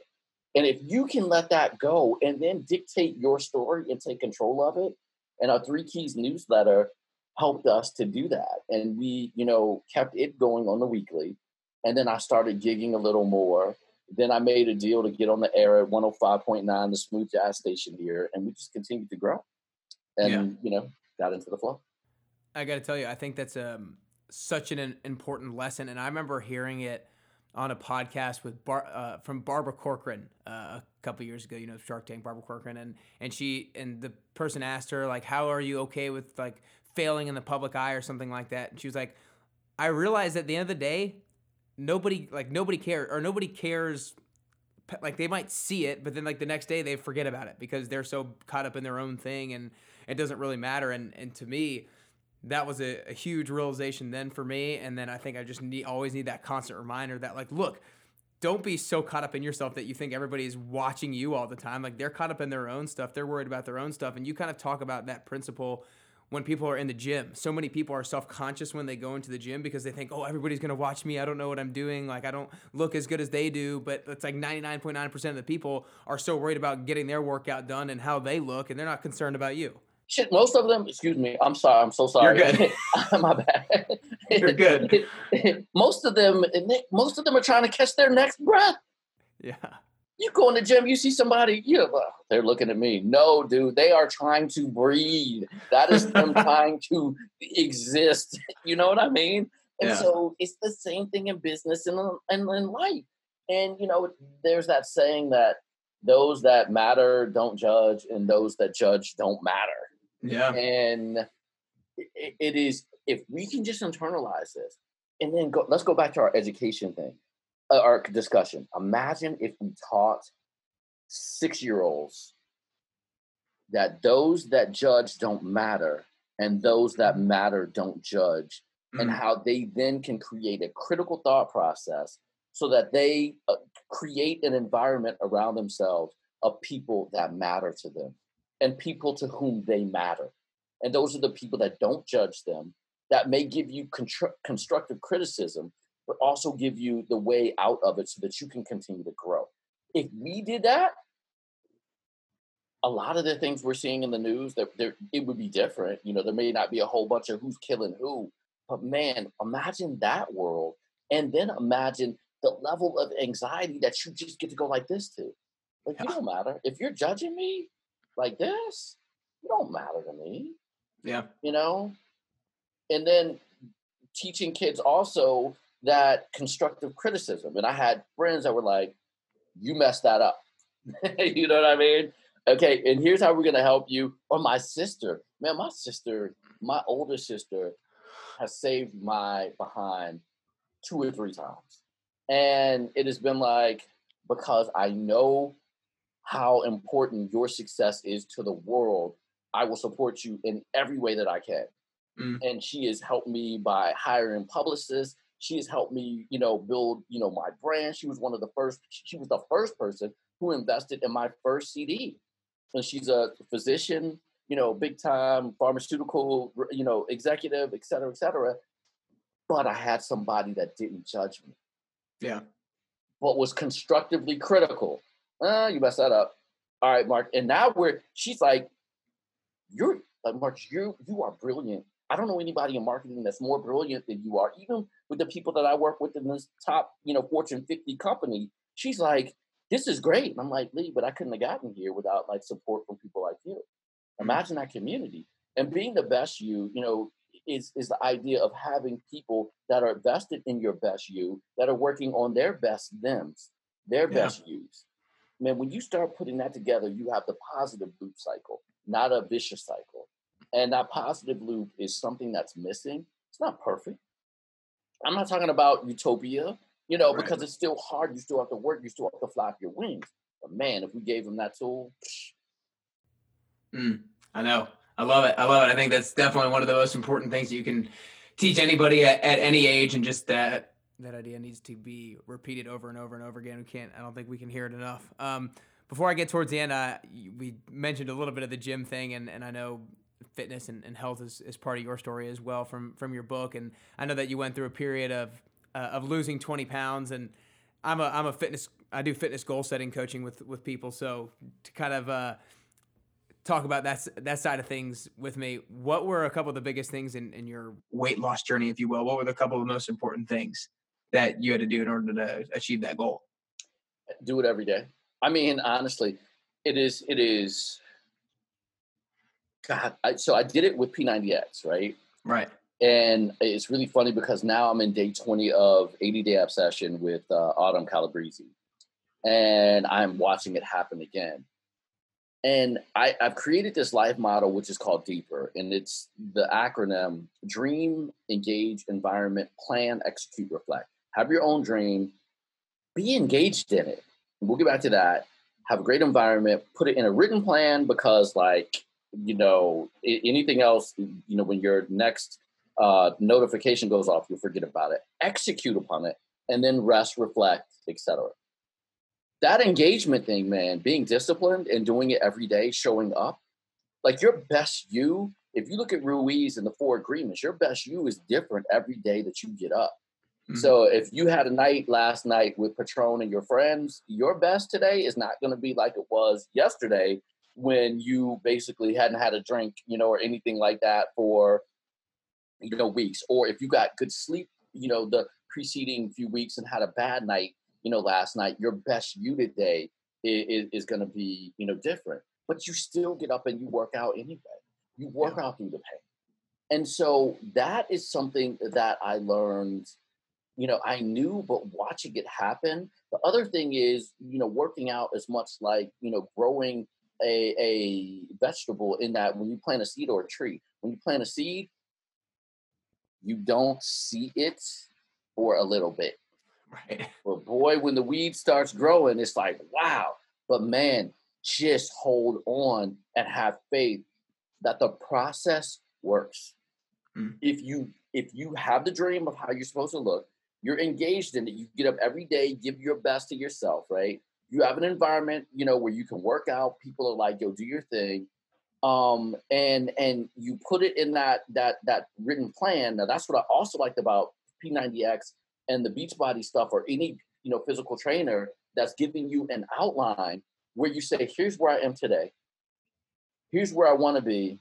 And if you can let that go and then dictate your story and take control of it, and our Three Keys newsletter helped us to do that. And we, you know, kept it going on the weekly. And then I started gigging a little more. Then I made a deal to get on the air at 105.9, the smooth jazz station here. And we just continued to grow and, yeah. you know, got into the flow. I got to tell you, I think that's um, such an important lesson. And I remember hearing it on a podcast with Bar, uh, from Barbara Corcoran uh, a couple years ago. You know, Shark Tank, Barbara Corcoran, and and she and the person asked her like, "How are you okay with like failing in the public eye or something like that?" And she was like, "I realized at the end of the day, nobody like nobody cares or nobody cares." Like they might see it, but then like the next day they forget about it because they're so caught up in their own thing and it doesn't really matter. And and to me, that was a, a, huge realization then for me. And then I think I just need always need that constant reminder that like, look, don't be so caught up in yourself that you think everybody's watching you all the time. Like they're caught up in their own stuff. They're worried about their own stuff. And you kind of talk about that principle when people are in the gym. So many people are self conscious when they go into the gym because they think, oh, everybody's going to watch me. I don't know what I'm doing. Like, I don't look as good as they do. But it's like 99.9% of the people are so worried about getting their workout done and how they look, and they're not concerned about you. Shit, most of them, excuse me, I'm sorry, I'm so sorry. You're good. *laughs* Ah, my bad. You're good. *laughs* most of them, most of them are trying to catch their next breath. Yeah. You go in the gym, you see somebody, you know, they're looking at me. No, dude, they are trying to breathe. That is them *laughs* trying to exist. You know what I mean? And Yeah. so it's the same thing in business and in, in life. And you know, there's that saying that those that matter don't judge, and those that judge don't matter. Yeah. And it, it is if we can just internalize this, and then go. Let's go back to our education thing, uh, our discussion. Imagine if we taught six-year-olds that those that judge don't matter, and those that matter don't judge, and Mhm. how they then can create a critical thought process so that they uh, create an environment around themselves of people that matter to them and people to whom they matter. And those are the people that don't judge them, that may give you contr- constructive criticism, but also give you the way out of it so that you can continue to grow. If we did that, a lot of the things we're seeing in the news, that there it would be different. You know, there may not be a whole bunch of who's killing who, but man, imagine that world, and then imagine the level of anxiety that you just get to go like this to. Like you don't matter if you're judging me like this. You don't matter to me Yeah. you know and then teaching kids also that constructive criticism and i had friends that were like you messed that up *laughs* you know what i mean okay and here's how we're going to help you or my sister man my sister my older sister has saved my behind two or three times and it has been like because i know how important your success is to the world I will support you in every way that I can. Mm. And she has helped me by hiring publicists. She has helped me, you know, build, you know, my brand. She was one of the first, she was the first person who invested in my first CD. And she's a physician, you know, big time pharmaceutical, you know, executive, et cetera, et cetera. But I had somebody that didn't judge me, Yeah. but was constructively critical. Uh, you messed that up. All right, Mark. And now we're, she's like, you're like Mark, you you are brilliant. I don't know anybody in marketing that's more brilliant than you are. Even with the people that I work with in this top, you know, Fortune 50 company, she's like, this is great. And I'm like, Lee, but I couldn't have gotten here without like support from people like you. Imagine that community. And being the best you, you know, is is the idea of having people that are vested in your best you, that are working on their best thems, their Yeah. best yous. Man, when you start putting that together, you have the positive loop cycle not a vicious cycle. And that positive loop is something that's missing. It's not perfect. I'm not talking about utopia, you know, Right. because it's still hard. You still have to work. You still have to flap your wings. But man, if we gave them that tool, Mm, I know. I love it. I love it. I think that's definitely one of the most important things you can teach anybody at, at any age and just that. That idea needs to be repeated over and over and over again. We can't. I don't think we can hear it enough. Um, before I get towards the end, uh, we mentioned a little bit of the gym thing, and, and I know fitness and, and health is, is part of your story as well from from your book. And I know that you went through a period of uh, of losing 20 pounds, and I'm a I'm a fitness I do fitness goal setting coaching with with people. So to kind of uh, talk about that that side of things with me, what were a couple of the biggest things in, in your weight loss journey, if you will? What were the couple of the most important things that you had to do in order to achieve that goal? do it every day. I mean, honestly, it is. It is. God, I, so I did it with P90X, right? Right. And it's really funny because now I'm in day 20 of 80 Day Obsession with uh, Autumn Calabrese. And I'm watching it happen again. And I, I've created this life model, which is called Deeper. And it's the acronym Dream, Engage, Environment, Plan, Execute, Reflect. Have your own dream, be engaged in it. We'll get back to that. Have a great environment, put it in a written plan because, like, you know, anything else, you know, when your next uh, notification goes off, you'll forget about it. Execute upon it, and then rest, reflect, etc. That engagement thing, man, being disciplined and doing it every day, showing up, like your best you if you look at Ruiz and the four agreements, your best you is different every day that you get up. Mm-hmm. So if you had a night last night with Patron and your friends, your best today is not going to be like it was yesterday when you basically hadn't had a drink, you know, or anything like that for you know weeks. Or if you got good sleep, you know, the preceding few weeks and had a bad night, you know, last night, your best you today is, is going to be, you know, different. But you still get up and you work out anyway. You work yeah. out through the pain. And so that is something that I learned, you know, I knew, but watching it happen. The other thing is, you know, working out as much like, you know, growing a, a vegetable in that when you plant a seed or a tree, when you plant a seed, you don't see it for a little bit. *laughs* Right. But boy, when the weed starts growing, it's like, wow. But man, just hold on and have faith that the process works. Mm. If you if you have the dream of how you're supposed to look, you're engaged in it. You get up every day, give your best to yourself, right? You have an environment, you know, where you can work out. People are like, "Yo, do your thing," um, and and you put it in that that that written plan. Now, that's what I also liked about P90X and the Beachbody stuff, or any you know physical trainer that's giving you an outline where you say, "Here's where I am today here's where I want to be.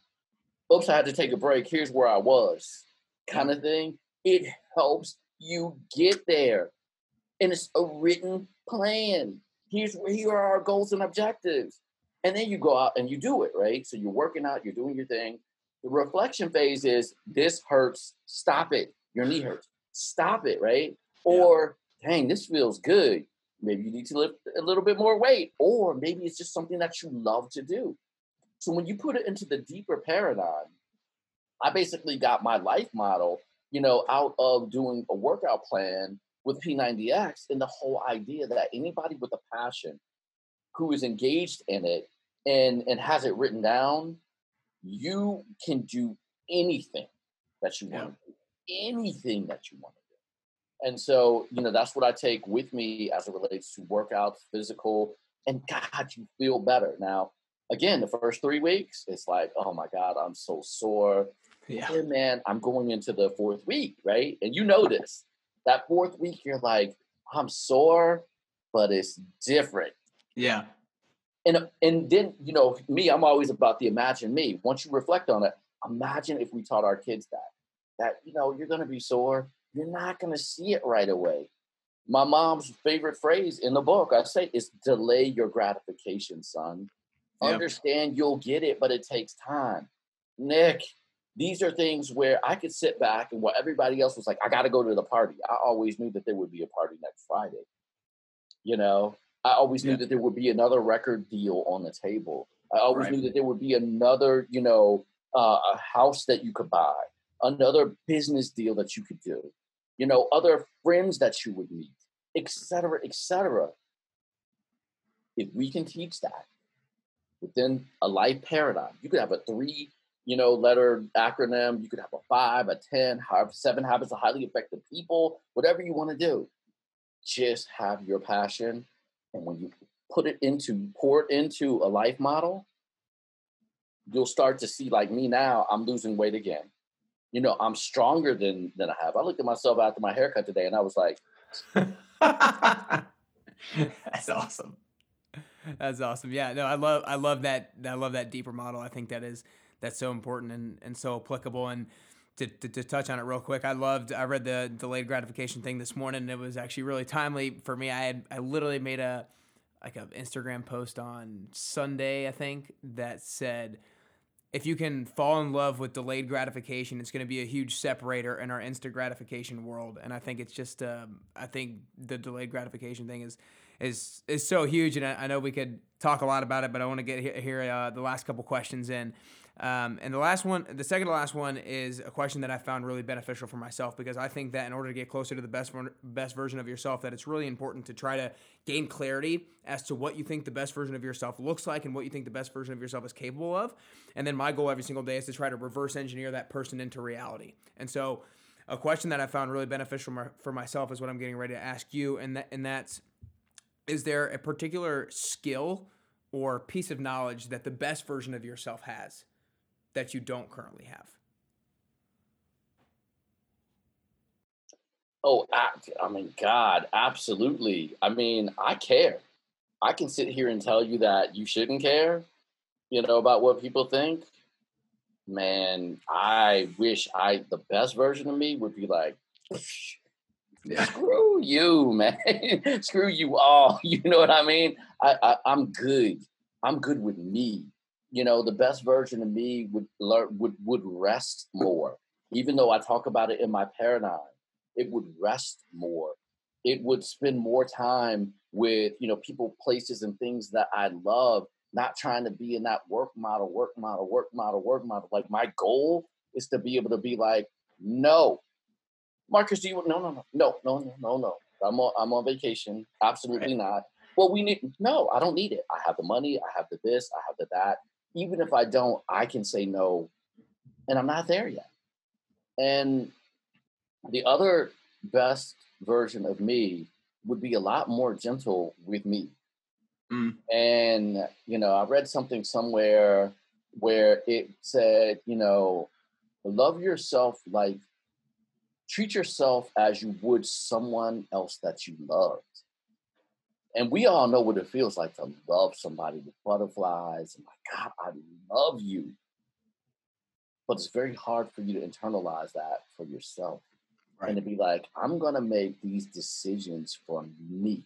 Oops, I had to take a break. Here's where I was, kind of thing. It helps you get there. And it's a written plan. Here's where here are our goals and objectives. And then you go out and you do it, right? So you're working out, you're doing your thing. The reflection phase is this hurts, stop it. Your knee hurts, stop it, right? Or, dang, this feels good. Maybe you need to lift a little bit more weight, or maybe it's just something that you love to do. So when you put it into the deeper paradigm, I basically got my life model, you know, out of doing a workout plan with P90X and the whole idea that anybody with a passion who is engaged in it and and has it written down, you can do anything that you want to do. Anything that you want to do. And so, you know, that's what I take with me as it relates to workouts, physical, and God, you feel better. Now, again, the first three weeks, it's like, oh my God, I'm so sore. Yeah. Man, I'm going into the fourth week, right? And you know this. That fourth week, you're like, I'm sore, but it's different. Yeah. And uh, and then, you know, me, I'm always about the imagine me. Once you reflect on it, imagine if we taught our kids that. That, you know, you're gonna be sore. You're not gonna see it right away. My mom's favorite phrase in the book, I say, is delay your gratification, son. Yep. Understand you'll get it, but it takes time. Nick, these are things where I could sit back and while everybody else was like, I got to go to the party. I always knew that there would be a party next Friday. You know, I always knew that there would be another record deal on the table. I always right. knew that there would be another, you know, uh, a house that you could buy, another business deal that you could do, you know, other friends that you would meet, etc., etc. If we can teach that, within a life paradigm. You could have a three, you know, letter acronym. You could have a five, a ten, have seven habits of highly effective people. Whatever you want to do, just have your passion, and when you put it into pour it into a life model, you'll start to see like me now. I'm losing weight again. You know, I'm stronger than than I have. I looked at myself after my haircut today, and I was like. *laughs* That's awesome. That's awesome. Yeah, no, I love I love that I love that deeper model. I think that is that's so important and, and so applicable. And to, to, to touch on it real quick, I loved I read the delayed gratification thing this morning. And it was actually really timely for me. I had I literally made a like an Instagram post on Sunday, I think, that said if you can fall in love with delayed gratification, it's going to be a huge separator in our instant gratification world. And I think it's just, um, I think the delayed gratification thing is is is so huge, and I, I know we could talk a lot about it, but I want to get here uh, the last couple questions in. Um, and the last one, the second to last one, is a question that I found really beneficial for myself because I think that in order to get closer to the best best version of yourself, that it's really important to try to gain clarity as to what you think the best version of yourself looks like and what you think the best version of yourself is capable of. And then my goal every single day is to try to reverse engineer that person into reality. And so, a question that I found really beneficial for myself is what I'm getting ready to ask you, and that and that's is there a particular skill or piece of knowledge that the best version of yourself has? That you don't currently have? Oh, I, I mean, God, absolutely. I mean, I care. I can sit here and tell you that you shouldn't care, you know, about what people think. Man, I wish I the best version of me would be like, yeah. screw you, *laughs* man. screw you all. *laughs* You know what I mean? I, I I'm good. I'm good with me. You know, the best version of me would learn would would rest more. Even though I talk about it in my paradigm, it would rest more. It would spend more time with, you know, people, places, and things that I love, not trying to be in that work model, work model, work model, work model. Like my goal is to be able to be like, no, Marcus, do you no no no no no no no no. I'm on I'm on vacation. Absolutely right. not. Well, we need no, I don't need it. I have the money, I have the this, I have the that. Even if I don't, I can say no. And I'm not there yet. And the other best version of me would be a lot more gentle with me. Mm. And, you know, I read something somewhere where it said, you know, love yourself like treat yourself as you would someone else that you loved. And we all know what it feels like to love somebody with butterflies and my God, I love you. But it's very hard for you to internalize that for yourself right. and to be like, I'm going to make these decisions for me.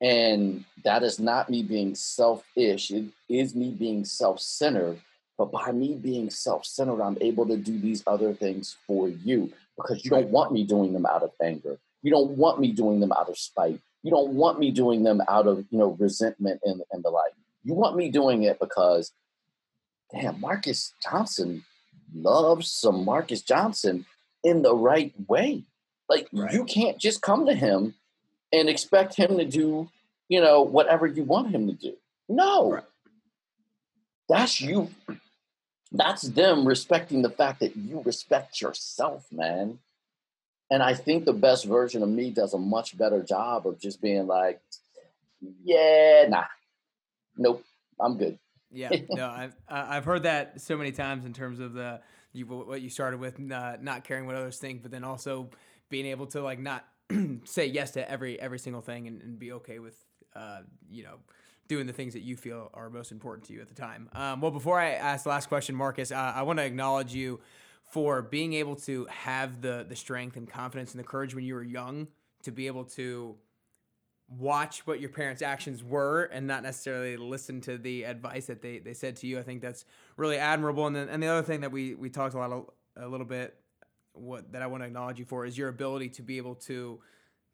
And that is not me being selfish, it is me being self centered. But by me being self centered, I'm able to do these other things for you because you don't want me doing them out of anger. You don't want me doing them out of spite. You don't want me doing them out of you know resentment and, and the like. You want me doing it because, damn, Marcus Johnson loves some Marcus Johnson in the right way. Like right. you can't just come to him and expect him to do, you know, whatever you want him to do. No. Right. That's you. That's them respecting the fact that you respect yourself, man. And I think the best version of me does a much better job of just being like, yeah, nah, nope, I'm good. Yeah, *laughs* no, I've I've heard that so many times in terms of the you what you started with uh, not caring what others think, but then also being able to like not *clears throat* say yes to every every single thing and, and be okay with uh, you know doing the things that you feel are most important to you at the time. Um, well, before I ask the last question, Marcus, uh, I want to acknowledge you for being able to have the the strength and confidence and the courage when you were young to be able to watch what your parents' actions were and not necessarily listen to the advice that they, they said to you. I think that's really admirable. And then, and the other thing that we, we talked a lot of, a little bit what that I want to acknowledge you for is your ability to be able to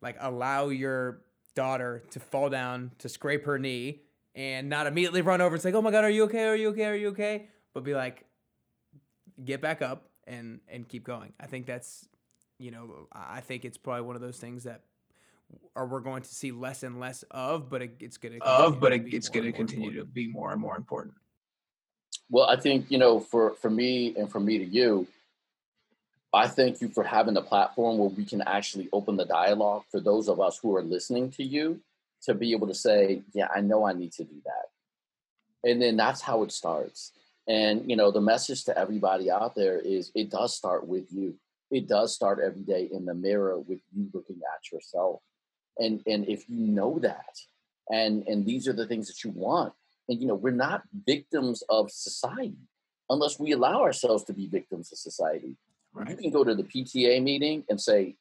like allow your daughter to fall down to scrape her knee and not immediately run over and say, "Oh my god, are you okay? Are you okay? Are you okay?" but be like get back up and and keep going. I think that's you know, I think it's probably one of those things that or we're going to see less and less of, but it, it's going to of, but it, it's going to continue important. to be more and more important. Well, I think you know, for for me and for me to you, I thank you for having a platform where we can actually open the dialogue for those of us who are listening to you to be able to say, "Yeah, I know I need to do that," and then that's how it starts. And you know, the message to everybody out there is, it does start with you. It does start every day in the mirror with you looking at yourself. And and if you know that and and these are the things that you want and you know we're not victims of society. Unless we allow ourselves to be victims of society. Right. you can go to the pta meeting and say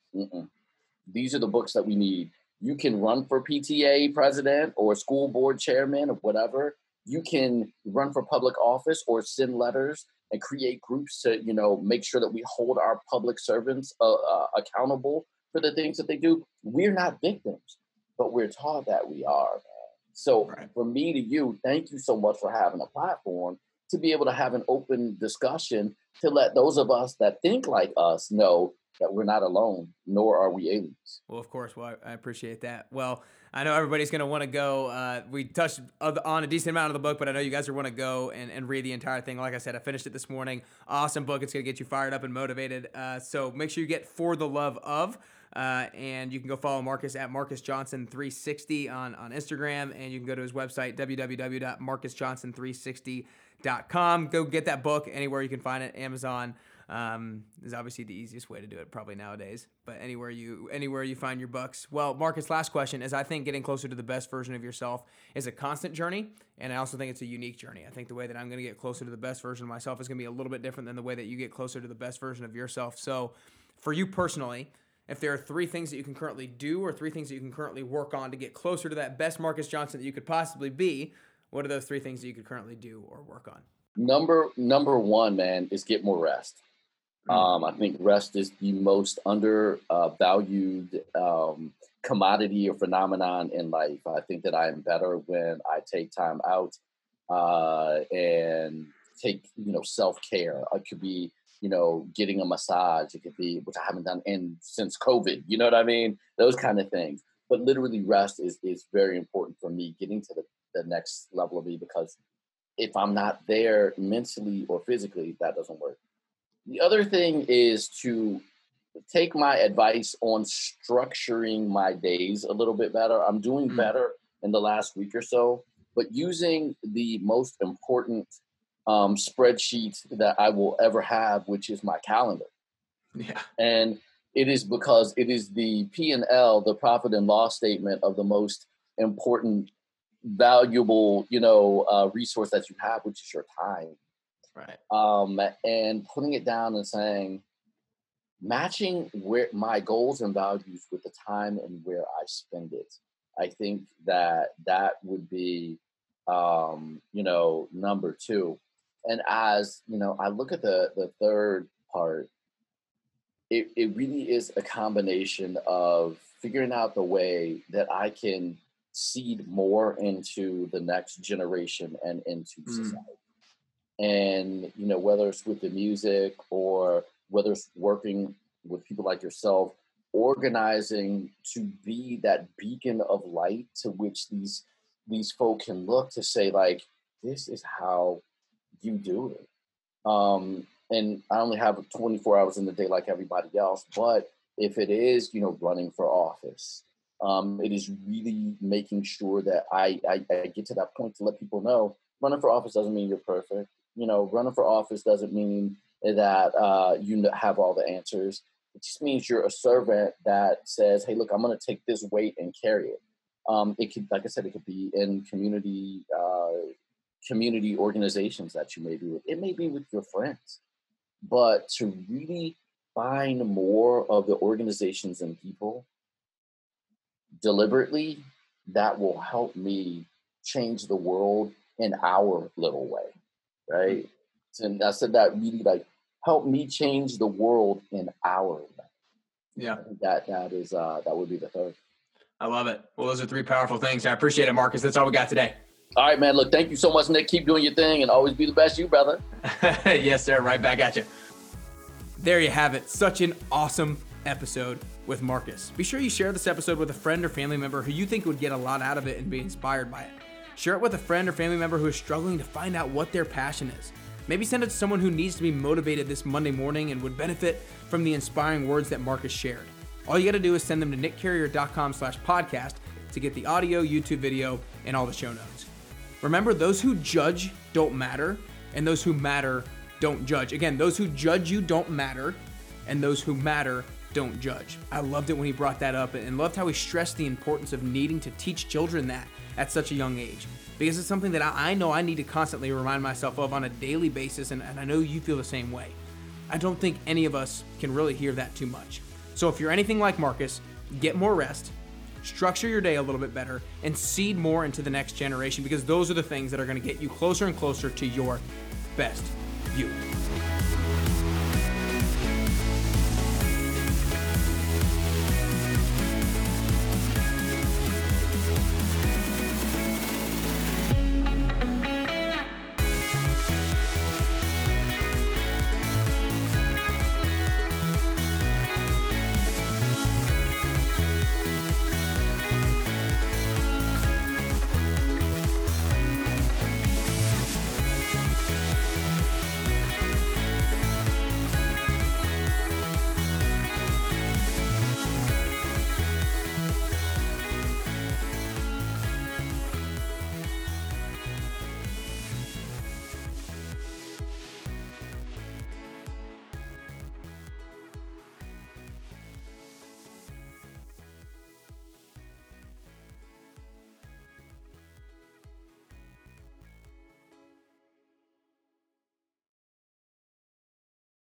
these are the books that we need. You can run for pta president or school board chairman or whatever you can run for public office or send letters and create groups to you know make sure that we hold our public servants uh, uh, accountable for the things that they do. We're not victims, but we're taught that we are. Man. So right. for me to you, thank you so much for having a platform to be able to have an open discussion to let those of us that think like us know that we're not alone, nor are we aliens. Well, of course. Well, I appreciate that. Well, I know everybody's going to want to go. Uh, we touched on a decent amount of the book, but I know you guys are want to go and, and read the entire thing. Like I said, I finished it this morning. Awesome book. It's going to get you fired up and motivated. Uh, so make sure you get For the Love of. Uh, and you can go follow Marcus at Marcus Johnson 360 on, on Instagram. And you can go to his website, www.marcusjohnson360.com nickcarrier.com. Go get that book anywhere you can find it. Amazon um, is obviously the easiest way to do it probably nowadays. But anywhere you anywhere you find your bucks. Well, Marcus, last question is I think getting closer to the best version of yourself is a constant journey, and I also think it's a unique journey. I think the way that I'm going to get closer to the best version of myself is going to be a little bit different than the way that you get closer to the best version of yourself. So, for you personally, if there are three things that you can currently do or three things that you can currently work on to get closer to that best Marcus Johnson that you could possibly be, what are those three things that you could currently do or work on? Number number one, man, is get more rest. Mm-hmm. Um, I think rest is the most undervalued uh, um, commodity or phenomenon in life. I think that I am better when I take time out uh, and take you know self care. It could be you know getting a massage. It could be which I haven't done in since COVID. You know what I mean? Those kind of things. But literally, rest is is very important for me. Getting to the, the next level of me because if I'm not there mentally or physically, that doesn't work. The other thing is to take my advice on structuring my days a little bit better. I'm doing mm. better in the last week or so, but using the most important um, spreadsheet that I will ever have, which is my calendar. Yeah. And it is because it is the P and L, the profit and loss statement of the most important, valuable, you know, uh, resource that you have, which is your time. Right. Um, and putting it down and saying, matching where my goals and values with the time and where I spend it. I think that that would be, um, you know, number two. And as you know, I look at the the third part. It it really is a combination of figuring out the way that I can seed more into the next generation and into mm. society and you know whether it's with the music or whether it's working with people like yourself organizing to be that beacon of light to which these these folk can look to say like this is how you do it. Um and i only have 24 hours in the day like everybody else but if it is you know running for office um it is really making sure that I, I i get to that point to let people know running for office doesn't mean you're perfect you know, running for office doesn't mean that uh, you have all the answers. It just means you're a servant that says, "Hey, look, I'm going to take this weight and carry it." Um, it could, like I said, it could be in community uh, community organizations that you may be with. It may be with your friends, but to really find more of the organizations and people deliberately, that will help me change the world in our little way right? And I said that really like help me change the world in our way. Yeah. That that is uh that would be the third. I love it. Well, those are three powerful things. I appreciate it, Marcus. That's all we got today. All right, man. Look, thank you so much, Nick. Keep doing your thing and always be the best you, brother. *laughs* yes, sir. Right back at you. There you have it. Such an awesome episode with Marcus. Be sure you share this episode with a friend or family member who you think would get a lot out of it and be inspired by it. Share it with a friend or family member who is struggling to find out what their passion is. Maybe send it to someone who needs to be motivated this Monday morning and would benefit from the inspiring words that Marcus shared. All you got to do is send them to nickcarrier.com slash podcast to get the audio, YouTube video, and all the show notes. Remember, those who judge don't matter, and those who matter don't judge. Again, those who judge you don't matter, and those who matter don't judge. I loved it when he brought that up and loved how he stressed the importance of needing to teach children that at such a young age because it's something that I, know I need to constantly remind myself of on a daily basis, and, and I know you feel the same way. I don't think any of us can really hear that too much. So if you're anything like Marcus, get more rest, structure your day a little bit better, and seed more into the next generation because those are the things that are going to get you closer and closer to your best you.